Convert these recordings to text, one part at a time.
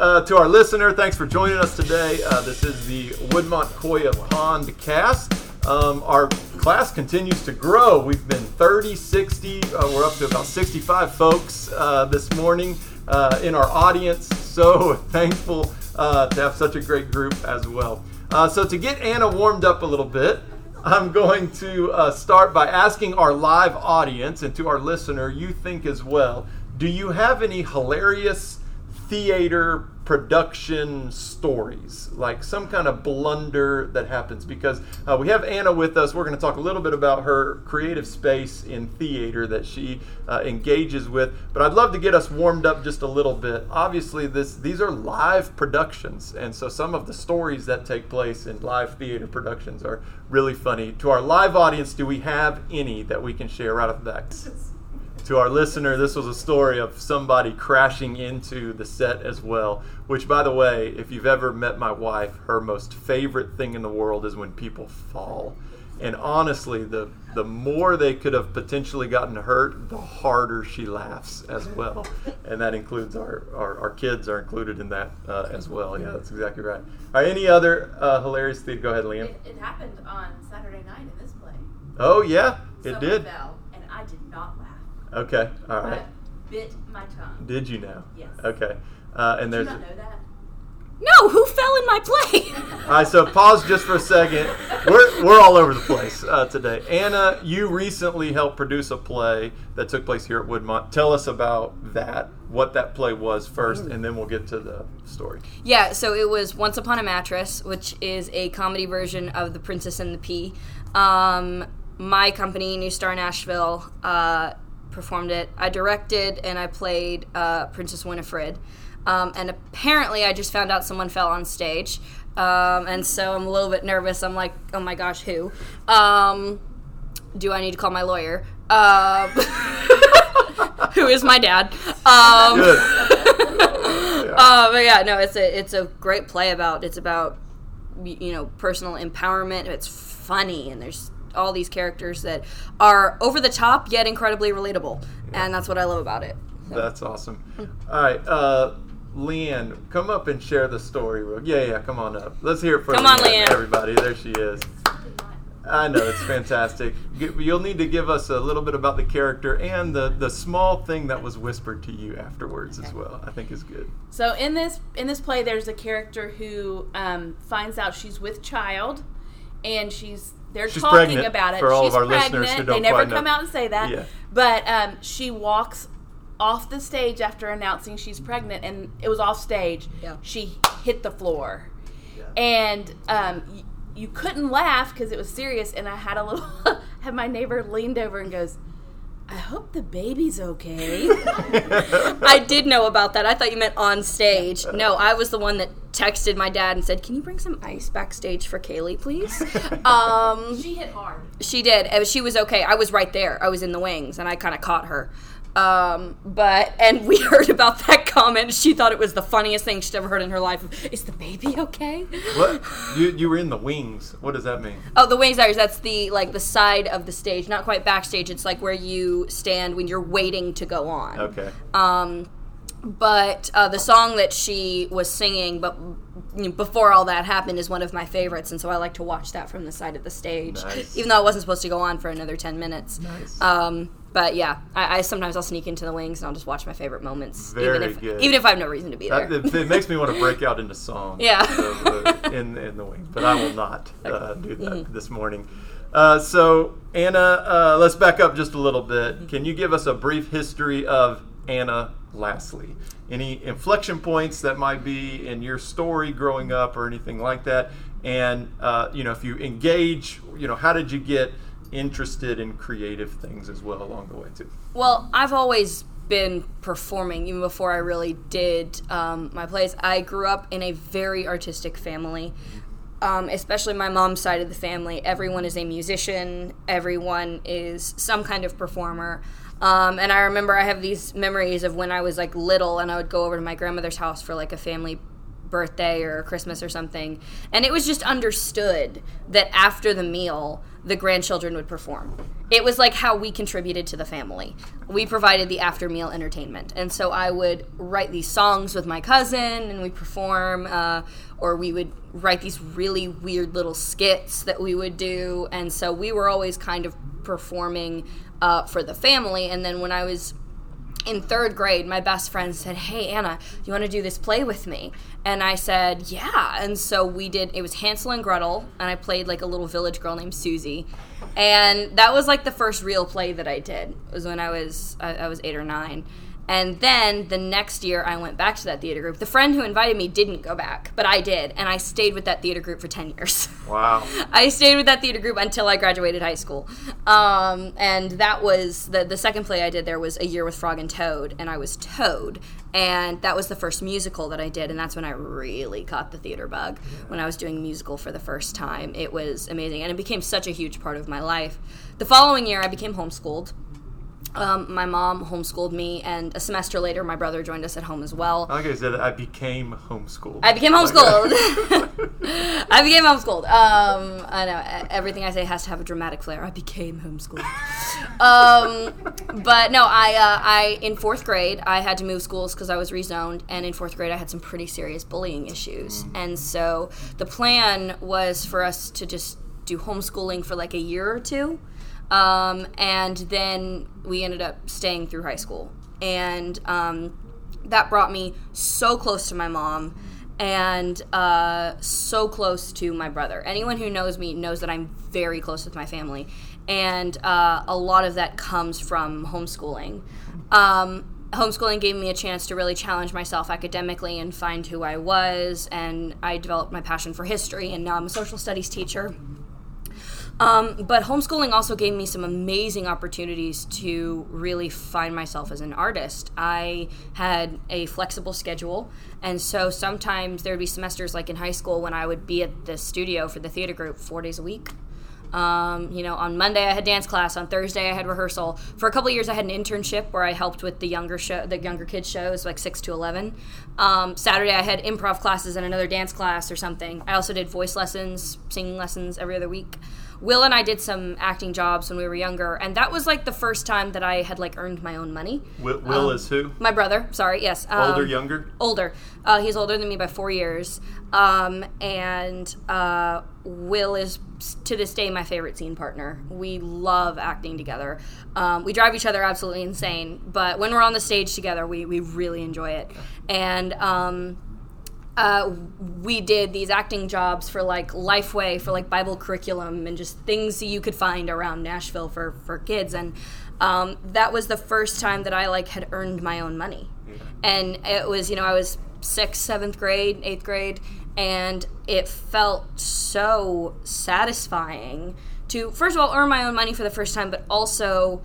Uh, to our listener, thanks for joining us today. Uh, this is the Woodmont Koya Pond cast. Um, our class continues to grow. We've been 30, 60, uh, we're up to about 65 folks uh, this morning uh, in our audience. So thankful uh, to have such a great group as well. So, to get Anna warmed up a little bit, I'm going to start by asking our live audience and to our listener, you think as well, do you have any hilarious theater production stories, like some kind of blunder that happens. Because uh, we have Anna with us. We're going to talk a little bit about her creative space in theater that she uh, engages with. But I'd love to get us warmed up just a little bit. Obviously, this these are live productions, and so some of the stories that take place in live theater productions are really funny. To our live audience, do we have any that we can share right off the bat? To our listener, this was a story of somebody crashing into the set as well. Which, by the way, if you've ever met my wife, her most favorite thing in the world is when people fall. And honestly, the the more they could have potentially gotten hurt, the harder she laughs as well. And that includes our, our, our kids are included in that uh, as well. Yeah, that's exactly right. All right, any other uh, hilarious thing? Go ahead, Liam. It, it happened on Saturday night in this play. Oh yeah, it Someone did. Fell, and I did not laugh. Okay, all right. I bit my tongue. Did you know? Yes. Okay. Uh, and Did you there's not know that? No, who fell in my play? All right, so pause just for a second. We're, we're all over the place uh, today. Anna, you recently helped produce a play that took place here at Woodmont. Tell us about that, what that play was first, and then we'll get to the story. yeah, so it was Once Upon a Mattress, which is a comedy version of The Princess and the Pea. Um, my company, New Star Nashville, uh, performed it. I directed and I played uh, Princess Winifred. Um, and apparently, I just found out someone fell on stage. Um, and so I'm a little bit nervous. I'm like, oh my gosh, who? Um, do I need to call my lawyer? Um, who is my dad? Um, uh, but yeah, no, it's a it's a great play about it's about you know personal empowerment. It's funny and there's all these characters that are over the top yet incredibly relatable, and that's what I love about it. That's awesome. All right, uh, Leanne, come up and share the story. Yeah, yeah, come on up. Let's hear it for Come on, Leanne, Leanne. everybody. There she is. I know it's fantastic. You'll need to give us a little bit about the character and the the small thing that was whispered to you afterwards as well. I think is good. So in this in this play, there's a character who um, finds out she's with child, and she's they're She's talking pregnant, about it. for all of she's our listeners pregnant. who they don't never quite know. come out and say that. Yeah. But um, she walks off the stage after announcing she's pregnant, and it was off stage. Yeah. She hit the floor, and um, y- you couldn't laugh because it was serious. And I had a little, had my neighbor leaned over and goes. I hope the baby's okay. I did know about that. I thought you meant on stage. No, I was the one that texted my dad and said, "Can you bring some ice backstage for Kaylee, please?" um, She hit hard. She did. and She was okay. I was right there. I was in the wings, and I kind of caught her. Um, but and we heard about that comment. She thought it was the funniest thing she'd ever heard in her life. Is the baby okay? What you you were in the wings? What does that mean? Oh, the wings are That's the like the side of the stage, not quite backstage. It's like where you stand when you're waiting to go on. Okay. Um, but uh, the song that she was singing, but before all that happened, is one of my favorites, and so I like to watch that from the side of the stage, Nice. even though it wasn't supposed to go on for another ten minutes. Nice. Um, but yeah, I, I sometimes I'll sneak into the wings and I'll just watch my favorite moments, even if good. even if I have no reason to be there. That, it, it makes me want to break out into song. Yeah. the- in in the wings, but I will not uh, do that Mm-hmm. this morning. Uh, so Anna, uh, let's back up just a little bit. Can you give us a brief history of Anna Lasley? Any inflection points that might be in your story growing up or anything like that? And uh, you know, if you engage, you know, how did you get interested in creative things as well along the way too? Well, I've always been performing even before I really did um, my plays. I grew up in a very artistic family, um, especially my mom's side of the family. Everyone is a musician, everyone is some kind of performer. Um, and I remember I have these memories of when I was like little and I would go over to my grandmother's house for like a family birthday or Christmas or something. And it was just understood that after the meal, the grandchildren would perform. It was like how we contributed to the family. We provided the after meal entertainment. And so I would write these songs with my cousin and we perform, uh, or we would write these really weird little skits that we would do. And so we were always kind of performing uh, for the family. And then when I was in third grade, my best friend said, Hey, Anna, you want to do this play with me? And I said, Yeah. And so we did, it was Hansel and Gretel, and I played like a little village girl named Susie. And that was like the first real play that I did, it was when I was, I, I was eight or nine. And then the next year, I went back to that theater group. The friend who invited me didn't go back, but I did. And I stayed with that theater group for 10 years. Wow. I stayed with that theater group until I graduated high school. Um, and that was the, the second play I did there was A Year with Frog and Toad, and I was Toad. And that was the first musical that I did, and that's when I really caught the theater bug when I was doing musical for the first time. It was amazing, and it became such a huge part of my life. The following year, I became homeschooled. Um, my mom homeschooled me, and a semester later, my brother joined us at home as well. Like I said, I became homeschooled. I became homeschooled. I became homeschooled. Um, I know everything I say has to have a dramatic flair. I became homeschooled. um, but no, I, uh, I in fourth grade I had to move schools because I was rezoned, and in fourth grade I had some pretty serious bullying issues, and so the plan was for us to just do homeschooling for like a year or two. Um, and then we ended up staying through high school. And um, that brought me so close to my mom and uh, so close to my brother. Anyone who knows me knows that I'm very close with my family. And uh, a lot of that comes from homeschooling. Um, homeschooling gave me a chance to really challenge myself academically and find who I was. And I developed my passion for history, and now I'm a social studies teacher. Um, but homeschooling also gave me some amazing opportunities to really find myself as an artist. I had a flexible schedule, and so sometimes there would be semesters like in high school when I would be at the studio for the theater group four days a week. Um, you know, on Monday I had dance class. On Thursday I had rehearsal. For a couple years I had an internship where I helped with the younger show, the younger kids shows, like six to eleven. Um, Saturday I had improv classes and another dance class or something. I also did voice lessons, singing lessons every other week. Will and I did some acting jobs when we were younger, and that was like the first time that I had like earned my own money. Will, Will is who? My brother, sorry, yes. Older, um, younger? older. Uh, he's older than me by four years. Um, and uh, Will is to this day my favorite scene partner. We love acting together. Um, we drive each other absolutely insane, but when we're on the stage together, we, we really enjoy it. And um, uh, we did these acting jobs for like Lifeway, for like Bible curriculum, and just things you could find around Nashville for, for kids. And um, that was the first time that I like had earned my own money. And it was, you know, I was sixth, seventh grade, eighth grade, and it felt so satisfying to, first of all, earn my own money for the first time, but also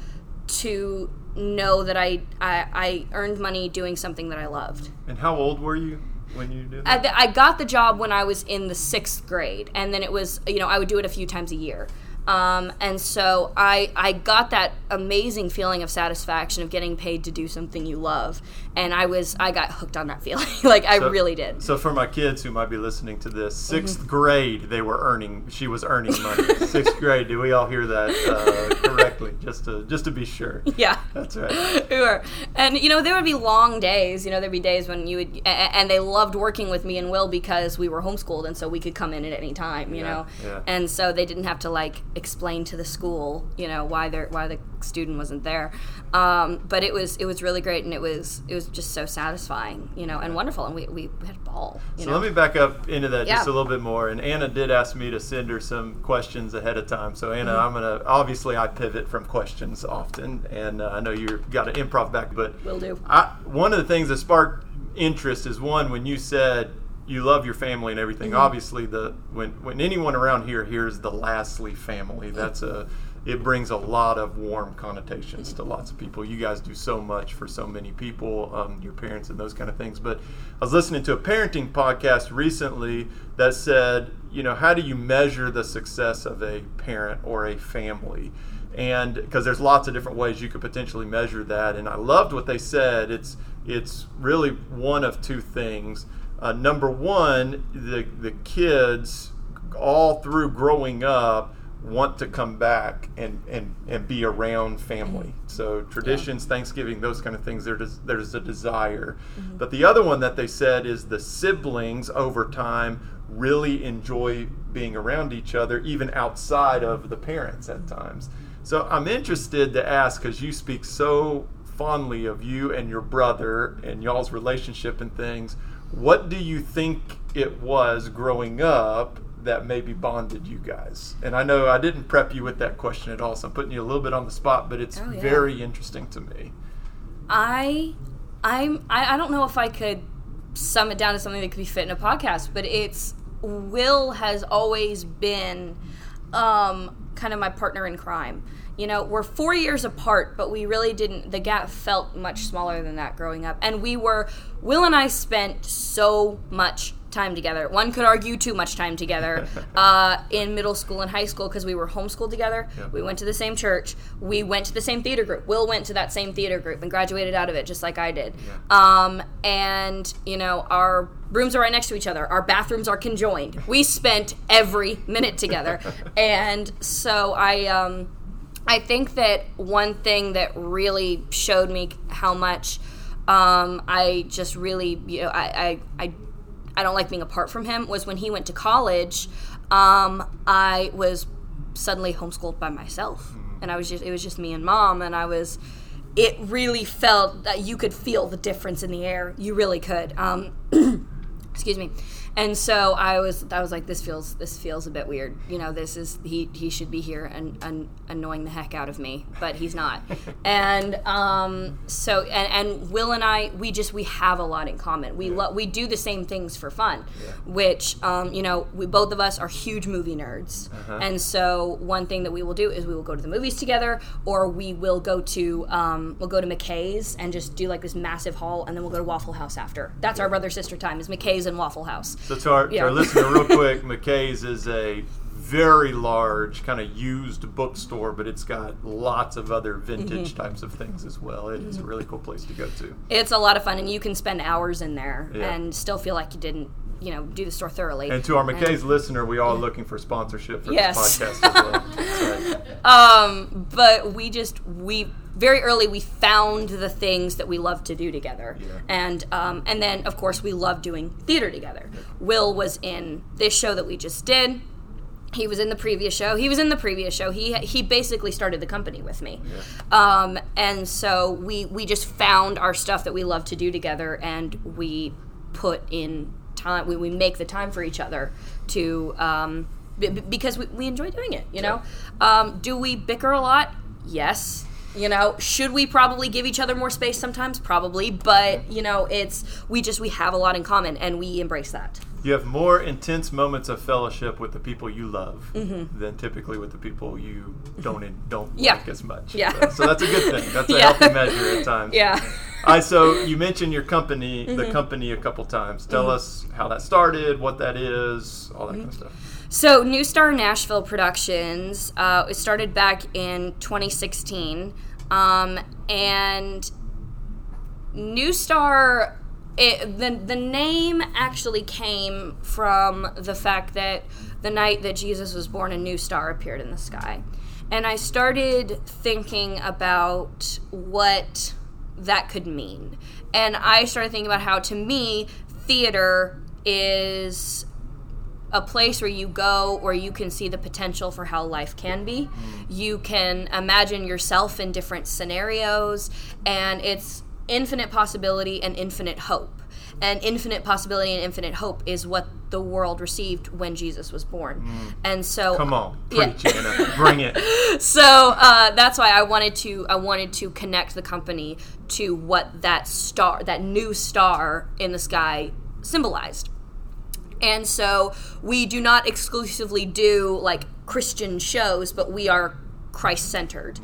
to know that I, I, I earned money doing something that I loved. And how old were you when you did I? I got the job when I was in the sixth grade, and then it was you know I would do it a few times a year. Um, and so I I got that amazing feeling of satisfaction of getting paid to do something you love, and I was I got hooked on that feeling like I So- really did. So for my kids who might be listening to this, 6th Mm-hmm. grade they were earning. She was earning money. Sixth grade. Do we all hear that uh, correctly? Just to just to be sure. Yeah. That's right. we were. And you know, there would be long days. You know, there'd be days when you would, and they loved working with me and Will because we were homeschooled, and so we could come in at any time. You Yeah, know, yeah. and so they didn't have to like explain to the school, you know, why they're why the student wasn't there. Um, but it was it was really great, and it was it was just so satisfying, you know, and wonderful, and we we had a ball. You So know? let me back up into that just a little bit more. And Anna did ask me to send her some questions ahead of time. So Anna, Mm-hmm. I'm gonna obviously I pivot from questions often, and uh, I know you've got an improv back, but Will do. I, one of the things that sparked interest is one when you said you love your family and everything. Mm-hmm. Obviously, the when when anyone around here hears the Lasley family, that's a it brings a lot of warm connotations to lots of people. You guys do so much for so many people, um, your parents and those kind of things. But I was listening to a parenting podcast recently that said, you know, how do you measure the success of a parent or a family? and because there's lots of different ways you could potentially measure that and i loved what they said it's it's really one of two things Uh, number one, the the kids all through growing up want to come back and, and, and be around family. Mm-hmm. So traditions, Thanksgiving, those kind of things, there des- there's a desire. Mm-hmm. But the other one that they said is the siblings over time really enjoy being around each other, even outside of the parents at times. So I'm interested to ask because you speak so fondly of you and your brother and y'all's relationship and things. What do you think it was growing up that maybe bonded you guys? And I know I didn't prep you with that question at all, so I'm putting you a little bit on the spot, but it's Oh, yeah. very interesting to me. I, I'm, I, I don't know if I could sum it down to something that could be fit in a podcast, but it's Will has always been um, kind of my partner in crime. You know, we're four years apart, but we really didn't. The gap felt much smaller than that growing up, and we were. Will and I spent so much time together. One could argue too much time together uh, in middle school and high school because we were homeschooled together. Yep. We went to the same church. We went to the same theater group. Will went to that same theater group and graduated out of it just like I did. Um, and, you know, our rooms are right next to each other. Our bathrooms are conjoined. We spent every minute together. and so I. Um, I think that one thing that really showed me how much um, I just really, you know, I, I, I, I don't like being apart from him was when he went to college. Um, I was suddenly homeschooled by myself, and I was just, it was just me and mom, and I was. It really felt that you could feel the difference in the air. You really could. Um, excuse me and so i was i was like this feels this feels a bit weird. You know this is he he should be here and, and annoying the heck out of me but he's not. And um so and and will and i we just we have a lot in common. We lo- we do the same things for fun which um you know we both of us are huge movie nerds. And so one thing that we will do is we will go to the movies together or we will go to um we'll go to mckay's and just do like this massive haul and then we'll go to waffle house after. That's our brother sister time is mckay's and waffle house So to our, to our listener, real quick, McKay's is a very large kind of used bookstore, but it's got lots of other vintage Mm-hmm. types of things as well. It is a really cool place to go to. it's a lot of fun and you can spend hours in there Yeah. and still feel like you didn't you know do the store thoroughly And to our McKay's listener, we are looking for sponsorship for Yes. this podcast as well. Right. um but we just we very early we found the things that we love to do together. Yeah. and um and then of course we love doing theater together. Will was in this show that we just did. He was in the previous show. He was in the previous show. He he basically started the company with me. Um and so we we just found our stuff that we love to do together and we put in time we, we make the time for each other to um b- b- because we, we enjoy doing it you know? Um do we bicker a lot? Yes you know should we probably give each other more space sometimes? Probably but you know it's we just we have a lot in common and we embrace that You have more intense moments of fellowship with the people you love than typically with the people you don't don't Mm-hmm. Yeah. like as much. Yeah. So, so that's a good thing. That's a Yeah. healthy measure at times. yeah I so you mentioned your company, Mm-hmm. the company, a couple times. Tell us how that started, what that is, all that kind of Mm-hmm. stuff. So, New Star Nashville Productions, uh, it started back in 2016. Um, and New Star, it, the, the name actually came from the fact that the night that Jesus was born, a new star appeared in the sky. And I started thinking about what that could mean. And I started thinking about how, to me, theater is a place where you go where you can see the potential for how life can be. Mm. You can imagine yourself in different scenarios, and it's infinite possibility and infinite hope. And infinite possibility and infinite hope is what the world received when Jesus was born. And so, Come on, Yeah. preach Anna. Bring it. so uh, that's why I wanted to I wanted to connect the company to what that star that new star in the sky symbolized. And so we do not exclusively do like Christian shows, but we are Christ centered.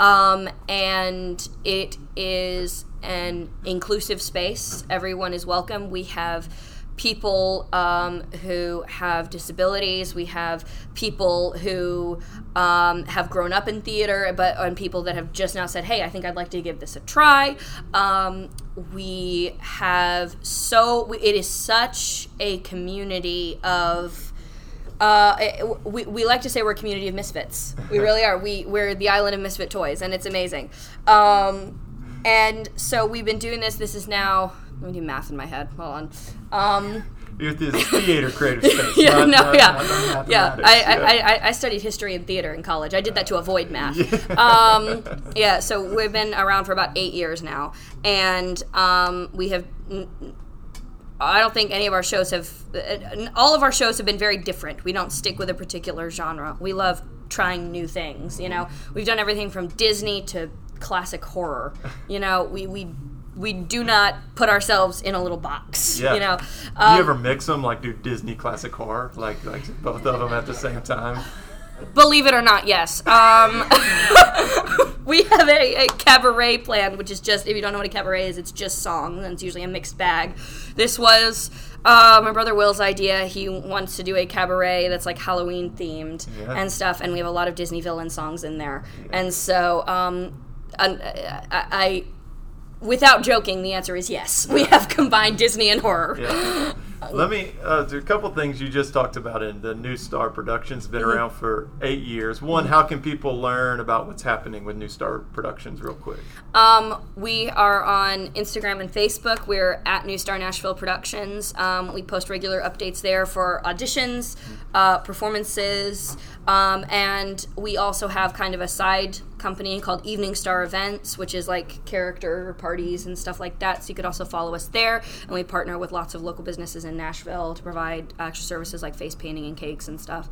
Um, and it is an inclusive space. Everyone is welcome. We have people um, who have disabilities. We have people who um, have grown up in theater, but and people that have just now said, "Hey, I think I'd like to give this a try." Um, we have so it is such a community of. Uh, it- we, we like to say we're a community of misfits. We really are. We we're the island of misfit toys, and it's amazing. Um, and so we've been doing this. This is now. Let me do math in my head. Hold on. Um, Youth is theater creative space. yeah, not- no, not- yeah, not yeah. I, Yeah. I, I, I studied history and theater in college. I did that to avoid math. Um, yeah, so we've been around for about eight years now, and um, we have. I don't think any of our shows have. uh, All of our shows have been very different. We don't stick with a particular genre. We love trying new things. You know, we've done everything from Disney to classic horror. You know, we we. We do not put ourselves in a little box. Yeah. You know, Do Um, you ever mix them like do Disney classic horror, like like both of them at the same time? Believe it or not, yes. Um, we have a, a cabaret plan, which is just, if you don't know what a cabaret is, it's just songs, and it's usually a mixed bag. This was uh, my brother Will's idea. He wants to do a cabaret that's like Halloween themed Yeah. and stuff, and we have a lot of Disney villain songs in there. And so, um, uh, I, I, without joking, the answer is yes. We have combined Disney and horror. Yeah. Let me. Uh, a couple things you just talked about in the New Star Productions. Been Mm-hmm. around for eight years. One, how can people learn about what's happening with New Star Productions, real quick? Um, we are on Instagram and Facebook. We're at New Star Nashville Productions. Um, we post regular updates there for auditions, uh, performances, um, and we also have kind of a side company called Evening Star Events, which is like character parties and stuff like that. So you could also follow us there. And we partner with lots of local businesses in Nashville to provide extra services like face painting and cakes and stuff.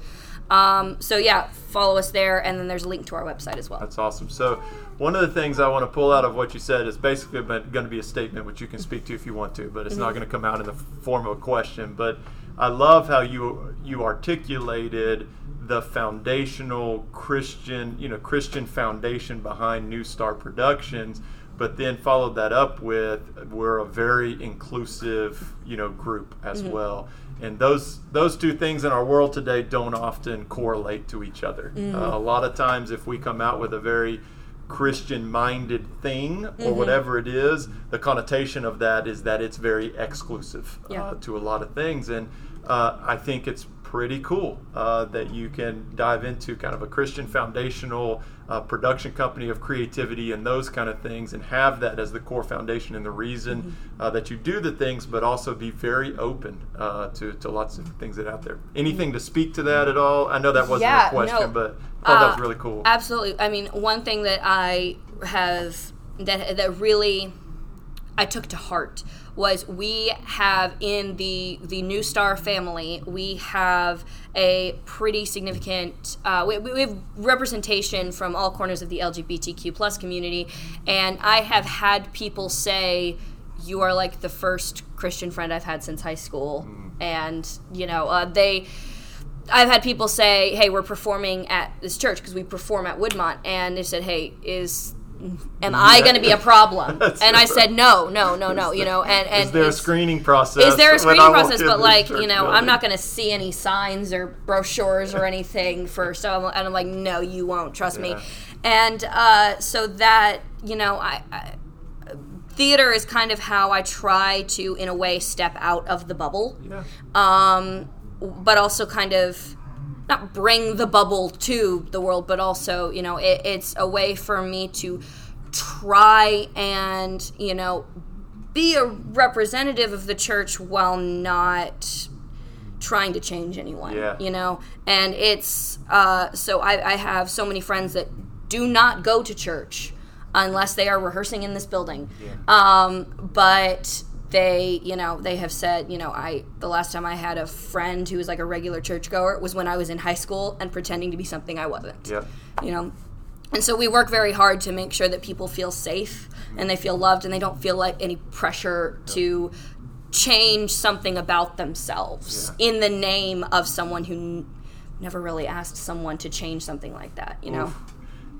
Um, so yeah, follow us there, and then there's a link to our website as well. That's awesome. So, one of the things I want to pull out of what you said is basically going to be a statement which you can speak to if you want to, but it's not going to come out in the form of a question. But I love how you you articulated the foundational Christian, you know, Christian foundation behind New Star Productions, but then followed that up with we're a very inclusive, you know, group as well. And those those two things in our world today don't often correlate to each other. Uh, a lot of times, if we come out with a very Christian minded thing or whatever it is, the connotation of that is that it's very exclusive Yeah. uh, to a lot of things. And uh, I think it's pretty cool uh, that you can dive into kind of a Christian foundational uh, production company of creativity and those kind of things and have that as the core foundation and the reason uh, that you do the things, but also be very open uh, to, to lots of things that are out there. Anything to speak to that at all? I know that wasn't Yeah, a question, no. but I thought that was Uh, really cool. Absolutely. I mean, one thing that I have that that really I took to heart was we have in the the New Star family we have a pretty significant uh, we, we have representation from all corners of the LGBTQ plus community, and I have had people say you are like the first Christian friend I've had since high school, and you know uh, they. I've had people say, "Hey, we're performing at this church because we perform at Woodmont," and they said, "Hey, is am I going to be a problem?" And I said, "No, no, no, no." You know, and and is there a screening process? is there a screening process? But like, you know, I'm not going to see any signs or brochures or anything first. So I'm, and I'm like, no, you won't. Trust me. And uh, so that you know, I, I theater is kind of how I try to, in a way, step out of the bubble. Yeah. Um, but also kind of not bring the bubble to the world, but also, you know, it, it's a way for me to try and, you know, be a representative of the church while not trying to change anyone. Yeah. You know? And it's uh, so I, I have so many friends that do not go to church unless they are rehearsing in this building. Um, but they, you know, they have said, you know, I the last time I had a friend who was like a regular churchgoer was when I was in high school and pretending to be something I wasn't Yep. you know and so we work very hard to make sure that people feel safe and they feel loved and they don't feel like any pressure to change something about themselves Yeah. in the name of someone who n- never really asked someone to change something like that you know Oof.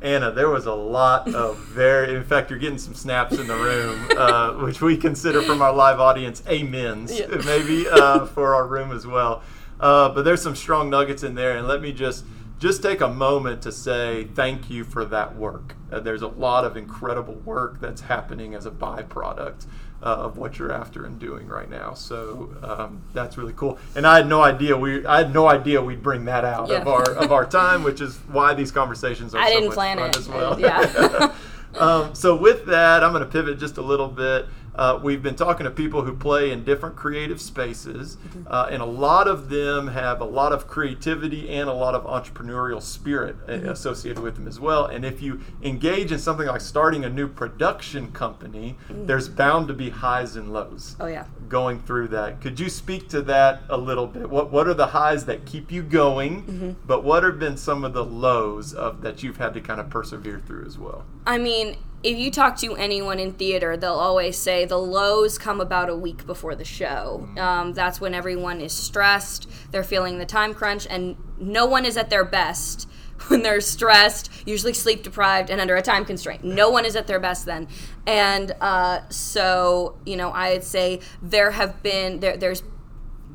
Anna, there was a lot of very. In fact, you're getting some snaps in the room, uh, which we consider from our live audience amens, Yeah. maybe uh, for our room as well. Uh, but there's some strong nuggets in there, and let me just just take a moment to say thank you for that work. Uh, there's a lot of incredible work that's happening as a byproduct uh, of what you're after and doing right now. So um, that's really cool. And I had no idea we I had no idea we'd bring that out of our of our time, which is why these conversations are I so didn't much plan fun it. as well. Yeah. um, so with that, I'm going to pivot just a little bit. Uh, we've been talking to people who play in different creative spaces, uh, and a lot of them have a lot of creativity and a lot of entrepreneurial spirit Mm-hmm. associated with them as well. And if you engage in something like starting a new production company, there's bound to be highs and lows oh yeah. going through that. Could you speak to that a little bit? What what are the highs that keep you going, Mm-hmm. but what have been some of the lows of that you've had to kind of persevere through as well? I mean, if you talk to anyone in theater, they'll always say the lows come about a week before the show. Um, that's when everyone is stressed, they're feeling the time crunch, and no one is at their best when they're stressed, usually sleep deprived, and under a time constraint. No one is at their best then. And uh, so, you know, I'd say there have been, there, there's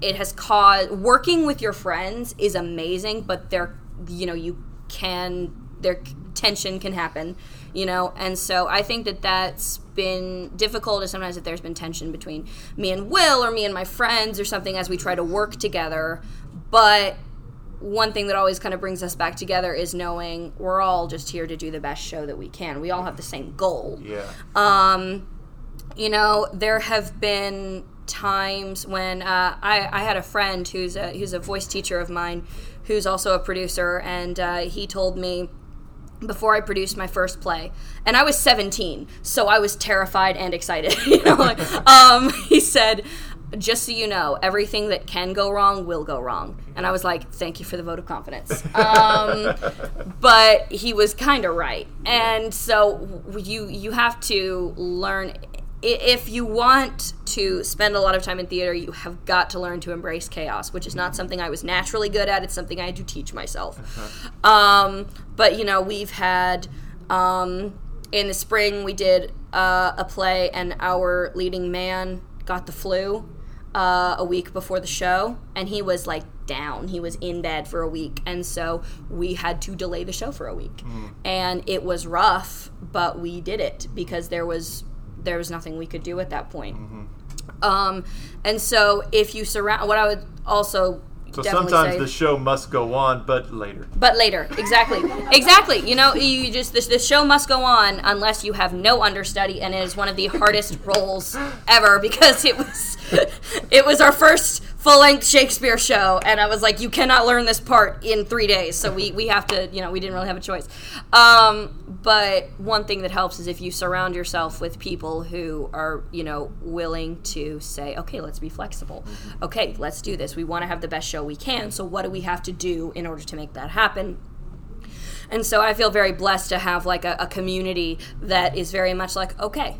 it has caused working with your friends is amazing but there you know you can there tension can happen you know? And so i think that that's been difficult is sometimes that there's been tension between me and will or me and my friends or something as we try to work together. But one thing that always kind of brings us back together is knowing we're all just here to do the best show that we can. We all have the same goal. Yeah. um, you know, there have been times when uh, I, I had a friend who's a who's a voice teacher of mine, who's also a producer, and uh, he told me before I produced my first play, and I was 17, so I was terrified and excited. you know, like, um, he said. Just so you know, everything that can go wrong will go wrong. And I was like, thank you for the vote of confidence. Um, but he was kind of right. And so you you have to learn if you want to spend a lot of time in theater, you have got to learn to embrace chaos, which is not something I was naturally good at. It's something I had to teach myself. Um, but you know, we've had um, in the spring we did uh, a play, and our leading man got the flu uh, a week before the show, and he was like down. He was in bed for a week, and so we had to delay the show for a week, and it was rough, but we did it because there was there was nothing we could do at that point. Um, and so if you surround, what I would also So definitely sometimes say, the show must go on, but later. but later, exactly, exactly. You know, you just this the show must go on unless you have no understudy, and it is one of the hardest roles ever because it was it was our first full length Shakespeare show, and I was like, you cannot learn this part in three days, so we we have to, you know, we didn't really have a choice. Um, but one thing that helps is if you surround yourself with people who are, you know, willing to say, okay, let's be flexible. Okay, let's do this. We want to have the best show we can. So what do we have to do in order to make that happen? And so I feel very blessed to have like a, a community that is very much like, okay,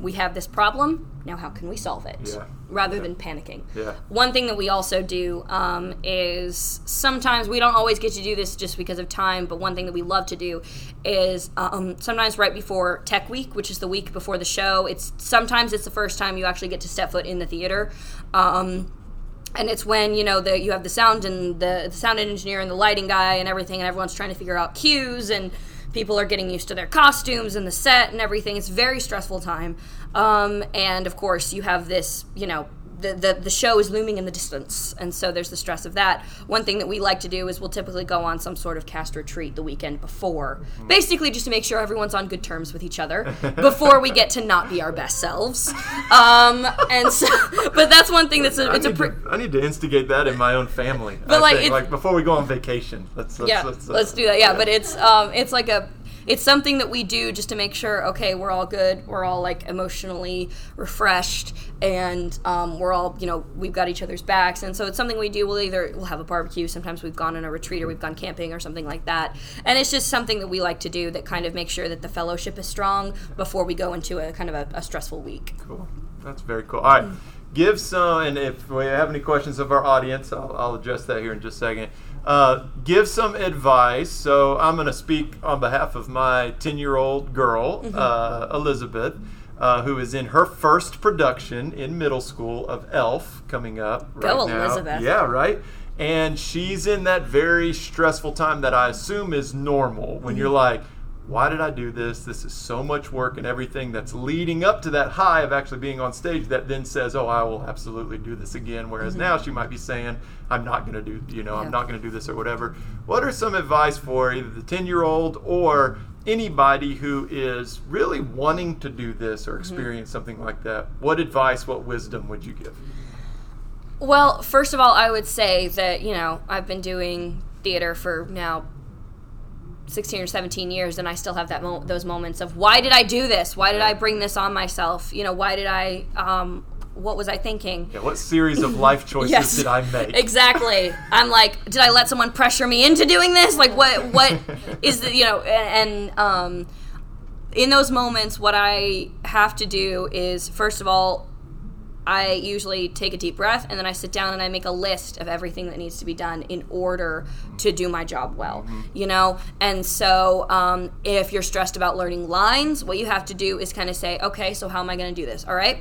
we have this problem. Now, how can we solve it? Yeah. Rather than panicking. Yeah. One thing that we also do um, is sometimes we don't always get to do this just because of time, but one thing that we love to do is um, sometimes right before Tech Week, which is the week before the show. It's sometimes it's the first time you actually get to step foot in the theater. Um, and it's when you know that you have the sound and the, the sound engineer and the lighting guy and everything and everyone's trying to figure out cues and people are getting used to their costumes and the set and everything. It's very stressful time. Um, and of course you have this you know the, the, the show is looming in the distance and so there's the stress of that one thing that we like to do is we'll typically go on some sort of cast retreat the weekend before basically just to make sure everyone's on good terms with each other before we get to not be our best selves um, and so but that's one thing that's a, I it's a pre- to, I need to instigate that in my own family. But, I like, like before we go on vacation. Let's, let's, yeah, let's, let's, uh, do that. Yeah, but it's um, it's like a, it's something that we do just to make sure. Okay, we're all good. We're all like emotionally refreshed, and um, we're all you know we've got each other's backs, and so it's something we do. We'll either we'll have a barbecue. Sometimes we've gone on a retreat or we've gone camping or something like that, and it's just something that we like to do that kind of makes sure that the fellowship is strong before we go into a kind of a, a stressful week. Cool. That's very cool. All right. give some, and if we have any questions of our audience, I'll, I'll address that here in just a second. Uh, give some advice. So I'm going to speak on behalf of my 10 year old girl, uh, Elizabeth, uh, who is in her first production in middle school of Elf coming up right Go, now. Elizabeth. Yeah, right. And she's in that very stressful time that I assume is normal when you're like, why did I do this? This is so much work and everything that's leading up to that high of actually being on stage that then says, oh, I will absolutely do this again. Whereas mm-hmm. now she might be saying, I'm not going to do, you know, Yeah. I'm not going to do this or whatever. What are some advice for either the 10 year old or anybody who is really wanting to do this or mm-hmm. experience something like that? What advice, what wisdom would you give? Well, first of all, I would say that, you know, I've been doing theater for now 16 or 17 years and I still have that mo- those moments of why did I do this? Why did I bring this on myself? You know, why did I um what was I thinking? Yeah, what series of life choices Yes. did I make? Exactly. I'm like, did I let someone pressure me into doing this? Like, what? What is the, you know? And, and um, in those moments, what I have to do is, first of all, I usually take a deep breath and then I sit down and I make a list of everything that needs to be done in order to do my job well, you know? And so um, if you're stressed about learning lines, what you have to do is kind of say, okay, so how am I going to do this? All right.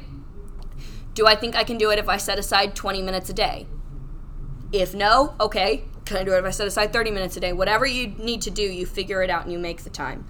Do I think I can do it if I set aside 20 minutes a day? If no, okay, can I do it if I set aside 30 minutes a day? Whatever you need to do, you figure it out and you make the time.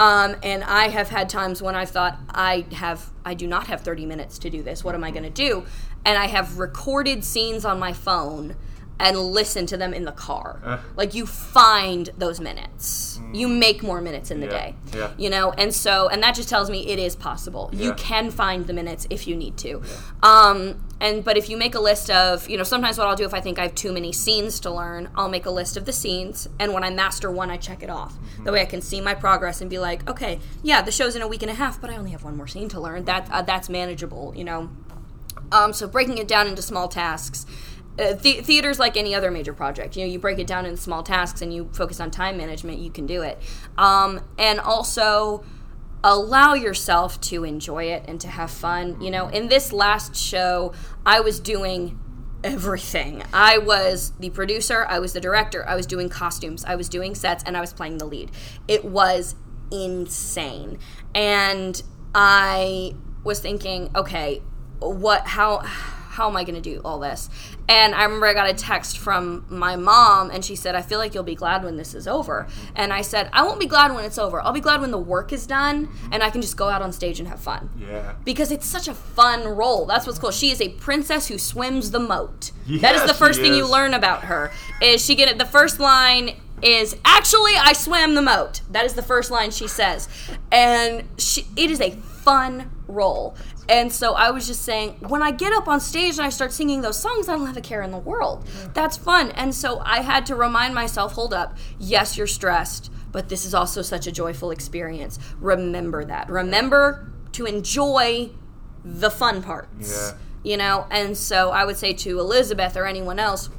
Um, and I have had times when I thought I have, I do not have 30 minutes to do this. What am I going to do? And I have recorded scenes on my phone and listen to them in the car. Uh. like you find those minutes, you make more minutes in the Yeah, day. yeah. You know, and so, and that just tells me it is possible. You can find the minutes if you need to. Um, and but if you make a list of, you know, sometimes what I'll do if I think I have too many scenes to learn, I'll make a list of the scenes, and when I master one, I check it off. That way, I can see my progress and be like, okay, yeah, the show's in a week and a half, but I only have one more scene to learn. That uh, that's manageable, you know. Um, so breaking it down into small tasks. Uh, the- theater's like any other major project. You know, you break it down into small tasks and you focus on time management. You can do it, um, and also allow yourself to enjoy it and to have fun. You know, in this last show, I was doing everything. I was the producer, I was the director, I was doing costumes, I was doing sets, and I was playing the lead. It was insane. And I was thinking, okay, what how how am I going to do all this? And I remember I got a text from my mom and she said, I feel like you'll be glad when this is over. And I said, I won't be glad when it's over. I'll be glad when the work is done and I can just go out on stage and have fun Yeah. because it's such a fun role. That's what's cool. She is a princess who swims the moat. that is the first thing you learn about her. Is she get it? The first line is actually I swam the moat. That is the first line she says, and she, it is a fun role. And so I was just saying, when I get up on stage and I start singing those songs, I don't have a care in the world. That's fun. And so I had to remind myself, hold up, yes, you're stressed, but this is also such a joyful experience. Remember that. Remember to enjoy the fun parts. Yeah. You know, and so I would say to Elizabeth or anyone else,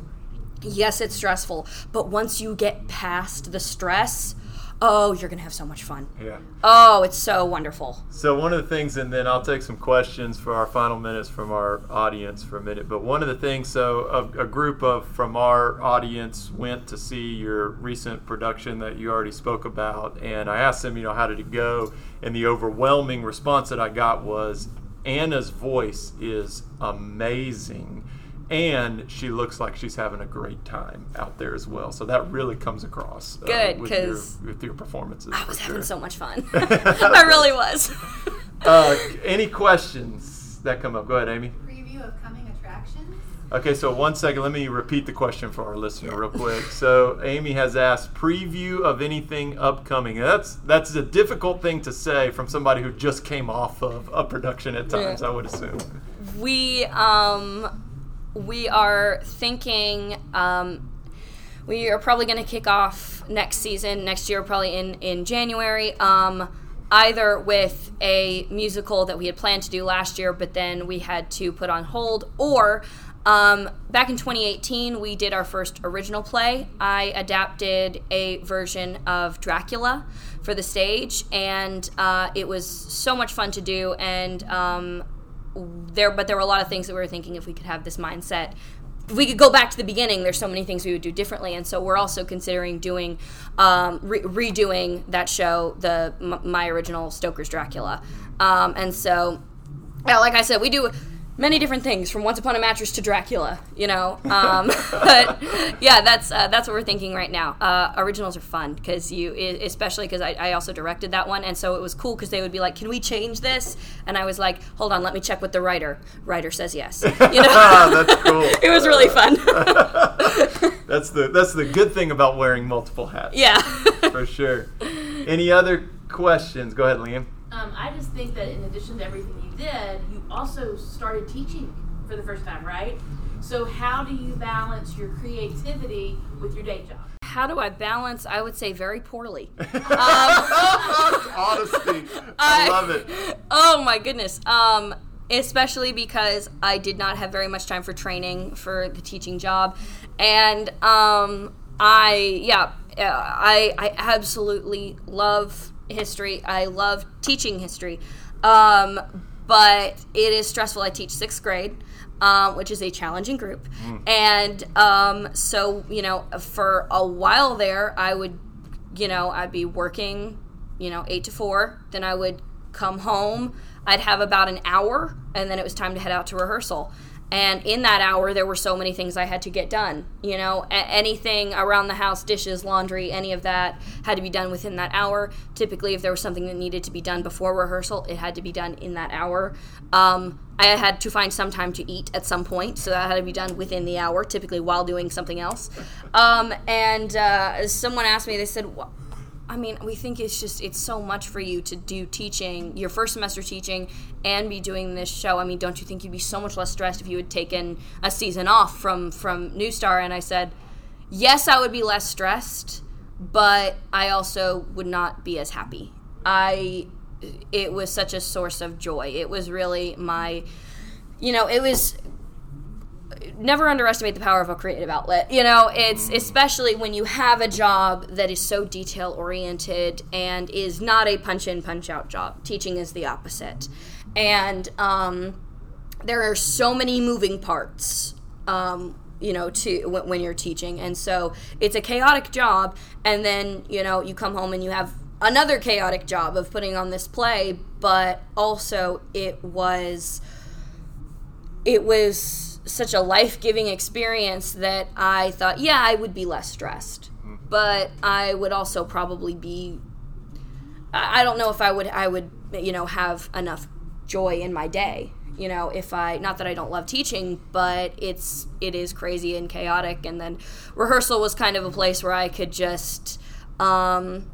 yes, it's stressful, but once you get past the stress, oh, you're going to have so much fun. Yeah. Oh, it's so wonderful. So one of the things, and then I'll take some questions for our final minutes from our audience for a minute. But one of the things, so a, a group of from our audience went to see your recent production that you already spoke about, and I asked them, you know, how did it go? And the overwhelming response that I got was, Anna's voice is amazing. And she looks like she's having a great time out there as well. So that really comes across. uh, Good, with with your performances. I was for having sure. so much fun. I really was. Uh, any questions that come up? Go ahead, Amy. Preview of coming attractions. Okay, so one second. Let me repeat the question for our listener real quick. So Amy has asked preview of anything upcoming. That's that's a difficult thing to say from somebody who just came off of a production at times. Yeah. I would assume. we um we are thinking um we are probably going to kick off next season next year probably in in january um either with a musical that we had planned to do last year but then we had to put on hold or um, back in 2018 we did our first original play. I adapted a version of dracula for the stage and uh, it was so much fun to do and um, there, but there were a lot of things that we were thinking if we could have this mindset. If we could go back to the beginning, there's so many things we would do differently, and so we're also considering doing um, re- redoing that show, the my original Stoker's Dracula, um, and so yeah, like I said, we do many different things from Once Upon a Mattress to Dracula, you know. Um, but yeah, that's uh, that's what we're thinking right now. Uh, originals are fun because you, especially because I, I also directed that one, and so it was cool because they would be like, "Can we change this?" And I was like, "Hold on, let me check with the writer." Writer says yes. You know, that's cool. it was really fun. That's the that's the good thing about wearing multiple hats. yeah. for sure. Any other questions? Go ahead, Liam. Um, I just think that in addition to everything you did, you also started teaching for the first time, right? So how do you balance your creativity with your day job? How do I balance? I would say very poorly. Honesty. I love it. Oh my goodness. Um, especially because I did not have very much time for training for the teaching job, and um, I yeah, uh, I I absolutely love history. I love teaching history, um, but it is stressful. I teach sixth grade. Um, which is a challenging group, and um, so you know, for a while there, I would, you know, I'd be working you know, eight to four. Then I would come home. I'd have about an hour, and then it was time to head out to rehearsal. And in that hour, there were so many things I had to get done. You know, a- anything around the house, dishes, laundry, any of that had to be done within that hour. Typically, if there was something that needed to be done before rehearsal, it had to be done in that hour. Um, I had to find some time to eat at some point, so that had to be done within the hour, typically while doing something else. Um, and uh, someone asked me, they said, "Wha- I mean, we think it's just it's so much for you to do teaching, your first semester teaching, and be doing this show. I mean, don't you think you'd be so much less stressed if you had taken a season off from from New Star? And I said, yes, I would be less stressed, but I also would not be as happy. I it was such a source of joy. It was really my you know, it was never underestimate the power of a creative outlet. You know, it's especially when you have a job that is so detail oriented and is not a punch in, punch out job. Teaching is the opposite. And um, there are so many moving parts. Um, you know, to when, when you're teaching, and so it's a chaotic job. And then you know, you come home and you have another chaotic job of putting on this play, but also it was it was such a life-giving experience that I thought, yeah, I would be less stressed, but I would also probably be. I I don't know if I would. I would, you know, have enough joy in my day. You know, if I not that I don't love teaching, but it's it is crazy and chaotic. And then rehearsal was kind of a place where I could just, um,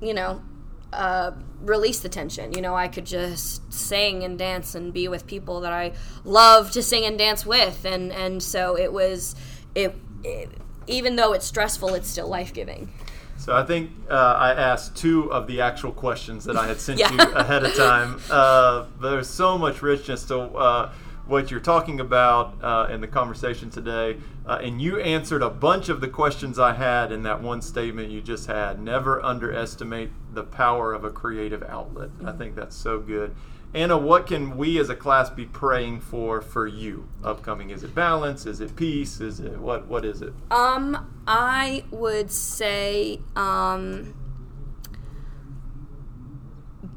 you know, uh, release the tension. You know, I could just sing and dance and be with people that I love to sing and dance with, and and so it was it. it even though it's stressful, it's still life giving. So I think uh, I asked two of the actual questions that I had sent Yeah. you ahead of time. Uh, there's so much richness to uh, what you're talking about uh, in the conversation today, uh, and you answered a bunch of the questions I had in that one statement you just had. Never underestimate the power of a creative outlet. I think that's so good. Anna, what can we as a class be praying for for you upcoming? Is it balance? Is it peace? Is it what? What is it? Um, I would say um,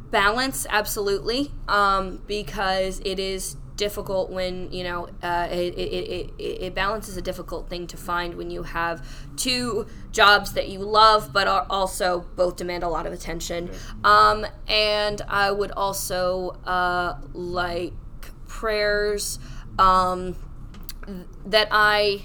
balance, absolutely, um, because it is difficult when you know uh, it, it, it, it balance is a difficult thing to find when you have two jobs that you love but are also both demand a lot of attention. Um, and i would also uh, like prayers um, that i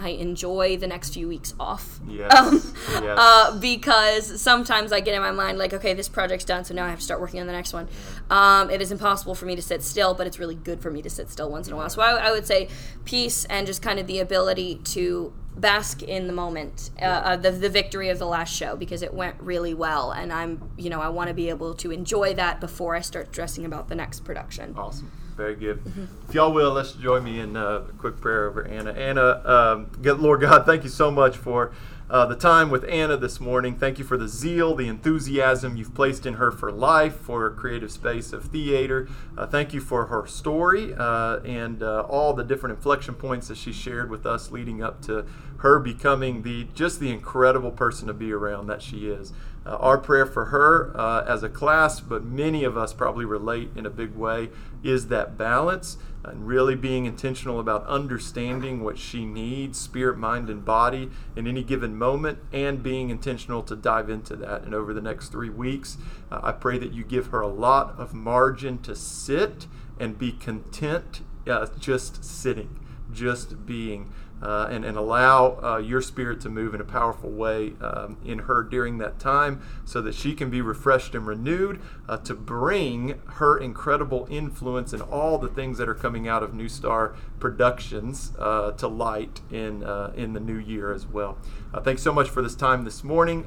I enjoy the next few weeks off. Yes. Um, yes. uh, because sometimes I get in my mind like, okay, this project's done, so now I have to start working on the next one. Um, it is impossible for me to sit still, but it's really good for me to sit still once in a while. So I, I would say peace and just kind of the ability to bask in the moment, uh, uh, the, the victory of the last show because it went really well, and I'm, you know, I want to be able to enjoy that before I start stressing about the next production. Awesome. Very good. If y'all will, let's join me in uh, a quick prayer over Anna. Anna, um, Lord God, thank you so much for uh, the time with Anna this morning. Thank you for the zeal, the enthusiasm you've placed in her for life, for creative space of theater. Uh, thank you for her story uh, and uh, all the different inflection points that she shared with us leading up to her becoming the just the incredible person to be around that she is. Uh, our prayer for her uh, as a class, but many of us probably relate in a big way, is that balance and really being intentional about understanding what she needs, spirit, mind, and body in any given moment, and being intentional to dive into that. And over the next three weeks, uh, I pray that you give her a lot of margin to sit and be content uh, just sitting, just being uh, and, and allow uh, your spirit to move in a powerful way um, in her during that time so that she can be refreshed and renewed uh, to bring her incredible influence and all the things that are coming out of New Star Productions uh, to light in, uh, in the new year as well. Uh, thanks so much for this time this morning.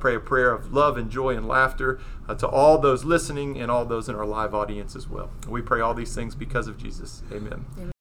pray a prayer of love and joy and laughter to all those listening and all those in our live audience as well. We pray all these things because of Jesus. Amen. Amen.